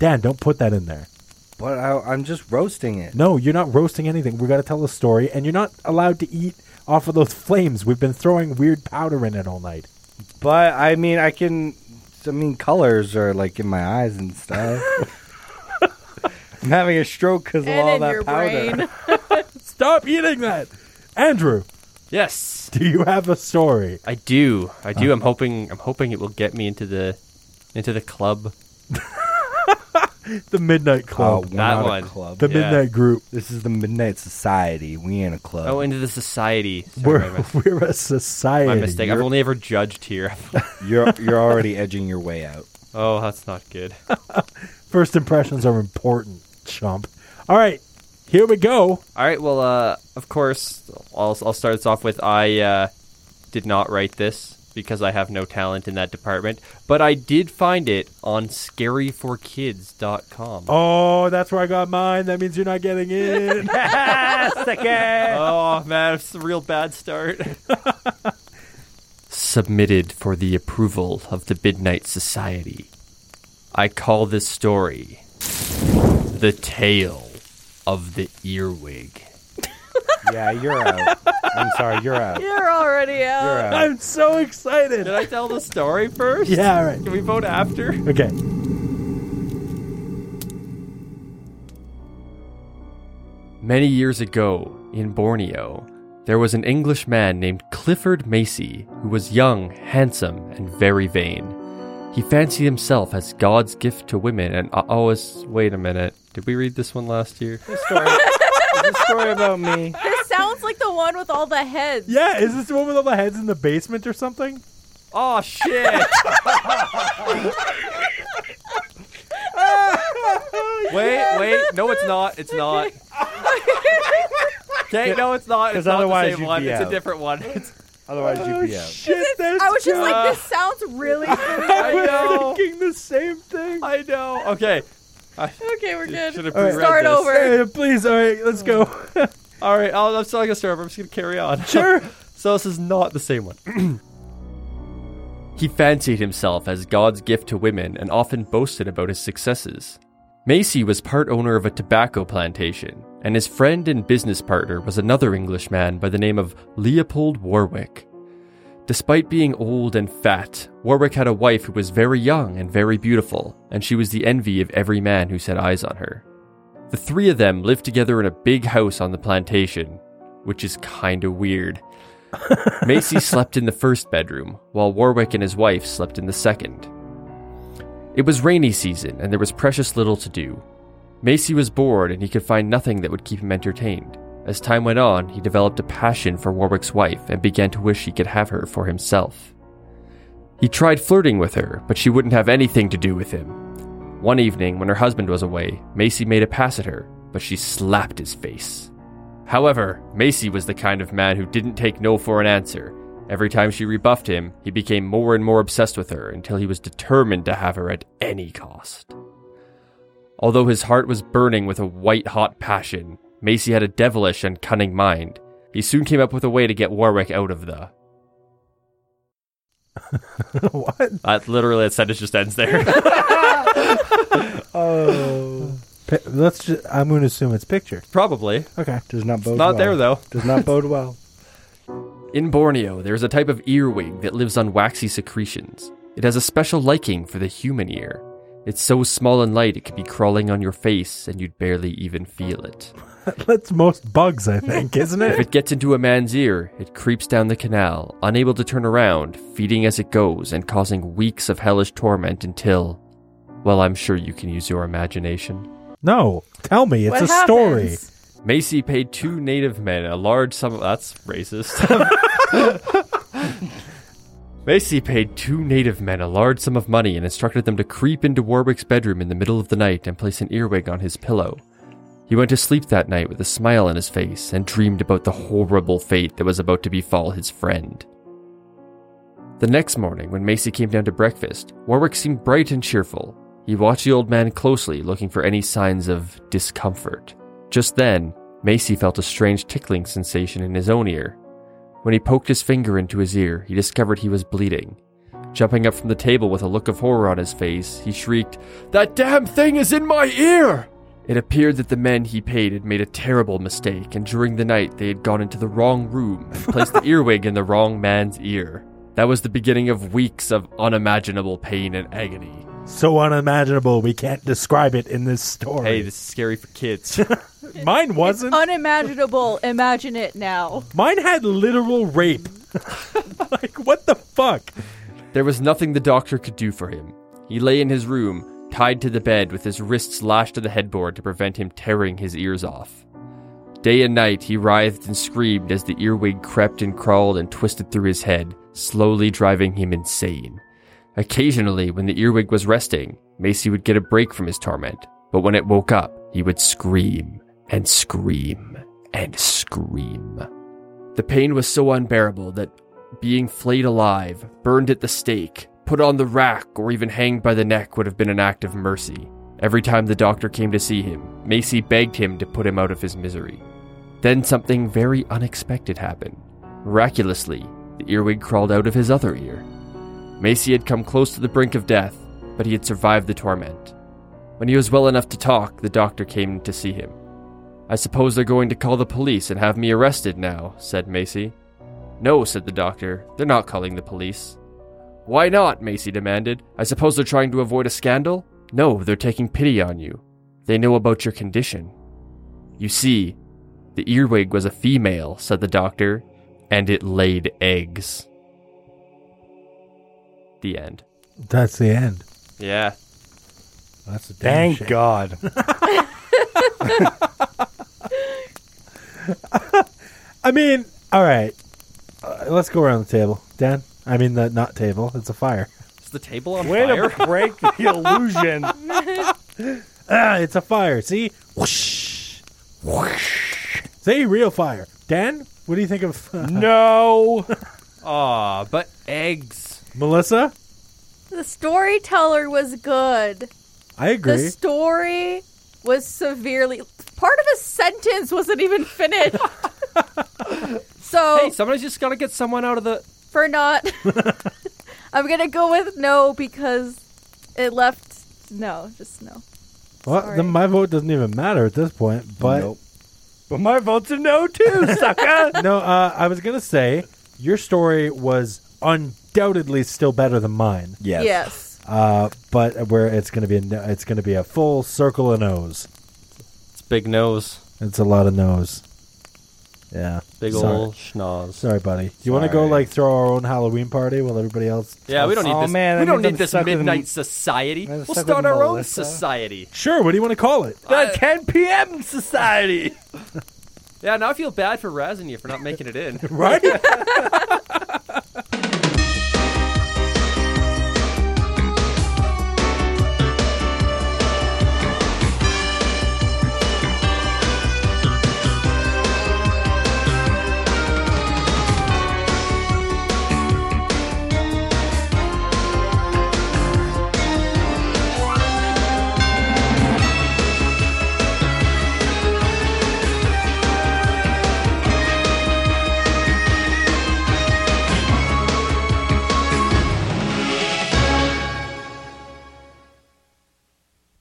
Dan, don't put that in there. But I, I'm just roasting it. No, you're not roasting anything. We got to tell a story, and you're not allowed to eat off of those flames. We've been throwing weird powder in it all night. But I mean, I can. I mean, colors are like in my eyes and stuff. I'm having a stroke because of all in that your powder. brain. Stop eating that, Andrew. Yes, Do you have a story? I do. I do. Uh. I'm hoping. I'm hoping it will get me into the into the club. The Midnight Oh, Club, we're That not one. a club. the yeah. Midnight Group. This is the Midnight Society. We ain't a club. Oh, into the society. Sorry, We're mis- we're a society. my mistake. I've only ever judged here. you're you're already edging your way out. oh, that's not good. First impressions are important, chump. All right, here we go. All right. Well, uh, of course, I'll I'll start this off with I uh, did not write this because I have no talent in that department, but I did find it on scaryforkids.com. Oh, that's where I got mine. That means you're not getting in. Oh man, it's a real bad start. Submitted for the approval of the Midnight Society. I call this story The Tale of the Earwig. Yeah, you're out. I'm sorry, you're out. You're already You're out. out. I'm so excited. Did I tell the story first? Yeah, all right. Can we vote after? Okay. Many years ago, in Borneo, there was an English man named Clifford Macy who was young, handsome, and very vain. He fancied himself as God's gift to women, and uh, oh, wait a minute. Did we read this one last year? This story, this story about me. This sounds like the one with all the heads. Yeah, is this the one with all the heads in the basement or something? Oh shit! wait, wait. No, it's not. It's not. Okay, no, it's not. 'Cause It's not the same you'd one. be It's a out. different one. It's, Otherwise, you'd oh, be out. Shit, that's I was just like, this sounds really I familiar. know. thinking the same thing. I know. Okay. okay, we're good. Should have All right. pre-read Start this. over. Hey, please, all right, let's go. Oh. All right, I'll, I'm still gonna start. over. I'm just gonna carry on. sure. So this is not the same one. he fancied himself as God's gift to women and often boasted about his successes. Macy was part owner of a tobacco plantation, and his friend and business partner was another Englishman by the name of Leopold Warwick. Despite being old and fat, Warwick had a wife who was very young and very beautiful, and she was the envy of every man who set eyes on her. The three of them lived together in a big house on the plantation, which is kinda weird. Macy slept in the first bedroom, while Warwick and his wife slept in the second. It was rainy season, and there was precious little to do. Macy was bored, and he could find nothing that would keep him entertained. As time went on, he developed a passion for Warwick's wife and began to wish he could have her for himself. He tried flirting with her, but she wouldn't have anything to do with him. One evening, when her husband was away, Macy made a pass at her, but she slapped his face. However, Macy was the kind of man who didn't take no for an answer. Every time she rebuffed him, he became more and more obsessed with her until he was determined to have her at any cost. Although his heart was burning with a white hot passion, Macy had a devilish and cunning mind. He soon came up with a way to get Warwick out of the. what? Uh, literally, that sentence just ends there. Oh, Pi- let's just. I'm going to assume it's picture. Probably. Okay. does not bode. Not well. there, though. Does not bode well. In Borneo, there is a type of earwig that lives on waxy secretions. It has a special liking for the human ear. It's so small and light it could be crawling on your face and you'd barely even feel it. That's most bugs, I think, isn't it? If it? it gets into a man's ear, it creeps down the canal, unable to turn around, feeding as it goes and causing weeks of hellish torment until. Well, I'm sure you can use your imagination. No. Tell me. It's what a story. happens? Macy paid two native men a large sum of. That's racist. Macy paid two native men a large sum of money and instructed them to creep into Warwick's bedroom in the middle of the night and place an earwig on his pillow. He went to sleep that night with a smile on his face and dreamed about the horrible fate that was about to befall his friend. The next morning, when Macy came down to breakfast, Warwick seemed bright and cheerful. He watched the old man closely, looking for any signs of discomfort. Just then, Macy felt a strange tickling sensation in his own ear. When he poked his finger into his ear, he discovered he was bleeding. Jumping up from the table with a look of horror on his face, he shrieked, That damn thing is in my ear! It appeared that the men he paid had made a terrible mistake, and during the night they had gone into the wrong room and placed the earwig in the wrong man's ear. That was the beginning of weeks of unimaginable pain and agony. So unimaginable, we can't describe it in this story. Hey, this is scary for kids. Mine wasn't. Unimaginable. Imagine it now. Mine had literal rape. like, what the fuck? There was nothing the doctor could do for him. He lay in his room, tied to the bed with his wrists lashed to the headboard to prevent him tearing his ears off. Day and night he writhed and screamed as the earwig crept and crawled and twisted through his head, slowly driving him insane. Occasionally, when the earwig was resting, Macy would get a break from his torment, but when it woke up, he would scream and scream and scream. The pain was so unbearable that being flayed alive, burned at the stake, put on the rack, or even hanged by the neck would have been an act of mercy. Every time the doctor came to see him, Macy begged him to put him out of his misery. Then something very unexpected happened. Miraculously, the earwig crawled out of his other ear. Macy had come close to the brink of death, but he had survived the torment. When he was well enough to talk, the doctor came to see him. I suppose they're going to call the police and have me arrested now, said Macy. No, said the doctor. They're not calling the police. Why not? Macy demanded. I suppose they're trying to avoid a scandal? No, they're taking pity on you. They know about your condition. You see, the earwig was a female, said the doctor, and it laid eggs. The end. That's the end. Yeah. That's a damn Thank shame. God. I mean, all right. Uh, let's go around the table. Dan? I mean, the not table. It's a fire. Is the table on Way fire? to break the illusion. Ah, it's a fire. See? Whoosh. Whoosh. See? Real fire. Dan? What do you think of uh, no. Aw, but eggs. Melissa? The storyteller was good. I agree. The story was severely. Part of a sentence wasn't even finished. so Hey, somebody's just gotta get someone out of the. for not, I'm gonna go with no because it left. No, just no. well, sorry. then my vote doesn't even matter at this point. But Nope. But my vote's a no too, sucker. no, uh, I was gonna say your story was undoubtedly still better than mine. yes. Yes. Uh, but where it's gonna be a it's gonna be a full circle of nose. It's big nose. It's a lot of nose. Yeah. Big Sorry. ol' schnoz. Sorry, buddy. Do you want to go Sorry. like throw our own Halloween party while everybody else? Yeah, we don't need Oh, this. man, we that don't means need I'm this stuck with midnight M- society. I'm We'll stuck start with our own Melissa. society. Sure. What do you want to call it? The 10 p.m. Society. Yeah, now I feel bad for razzing you for not making it in. Right?